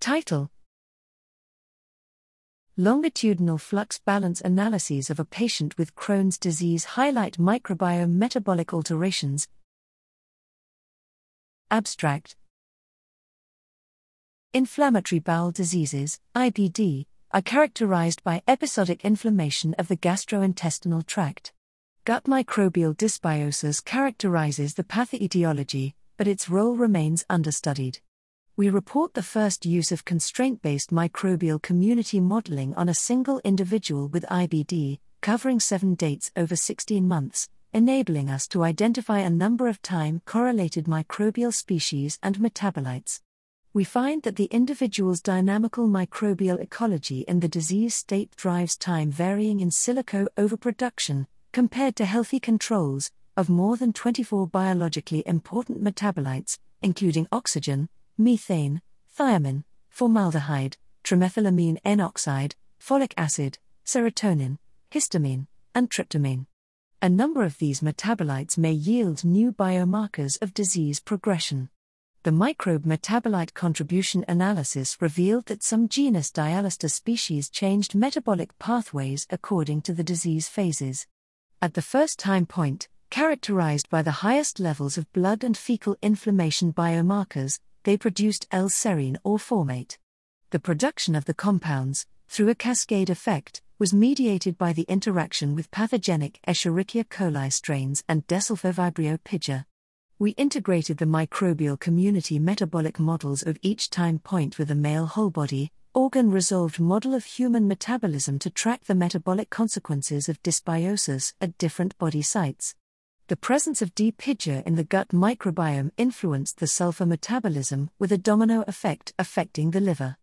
Title Longitudinal flux balance analyses of a patient with Crohn's disease highlight microbiome metabolic alterations. Abstract Inflammatory bowel diseases, IBD, are characterized by episodic inflammation of the gastrointestinal tract. Gut microbial dysbiosis characterizes the pathoetiology, but its role remains understudied we report the first use of constraint based microbial community modeling on a single individual with IBD, covering seven dates over 16 months, enabling us to identify a number of time correlated microbial species and metabolites. We find that the individual's dynamical microbial ecology in the disease state drives time varying in silico overproduction, compared to healthy controls, of more than 24 biologically important metabolites, including oxygen, methane, thiamine, formaldehyde, trimethylamine N oxide, folic acid, serotonin, histamine, and tryptamine. A number of these metabolites may yield new biomarkers of disease progression. The microbe metabolite contribution analysis revealed that some genus Dialister species changed metabolic pathways according to the disease phases. At the first time point, characterized by the highest levels of blood and fecal inflammation biomarkers, they produced L-serine or formate. The production of the compounds, through a cascade effect, was mediated by the interaction with pathogenic Escherichia coli strains and Desulfovibrio piger. We integrated the microbial community metabolic models of each time point with a male whole body, organ resolved model of human metabolism to track the metabolic consequences of dysbiosis at different body sites. The presence of D. piger in the gut microbiome influenced the sulfur metabolism with a domino effect affecting the liver.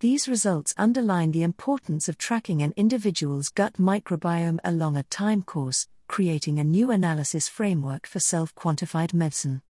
These results underline the importance of tracking an individual's gut microbiome along a time course, creating a new analysis framework for self quantified medicine.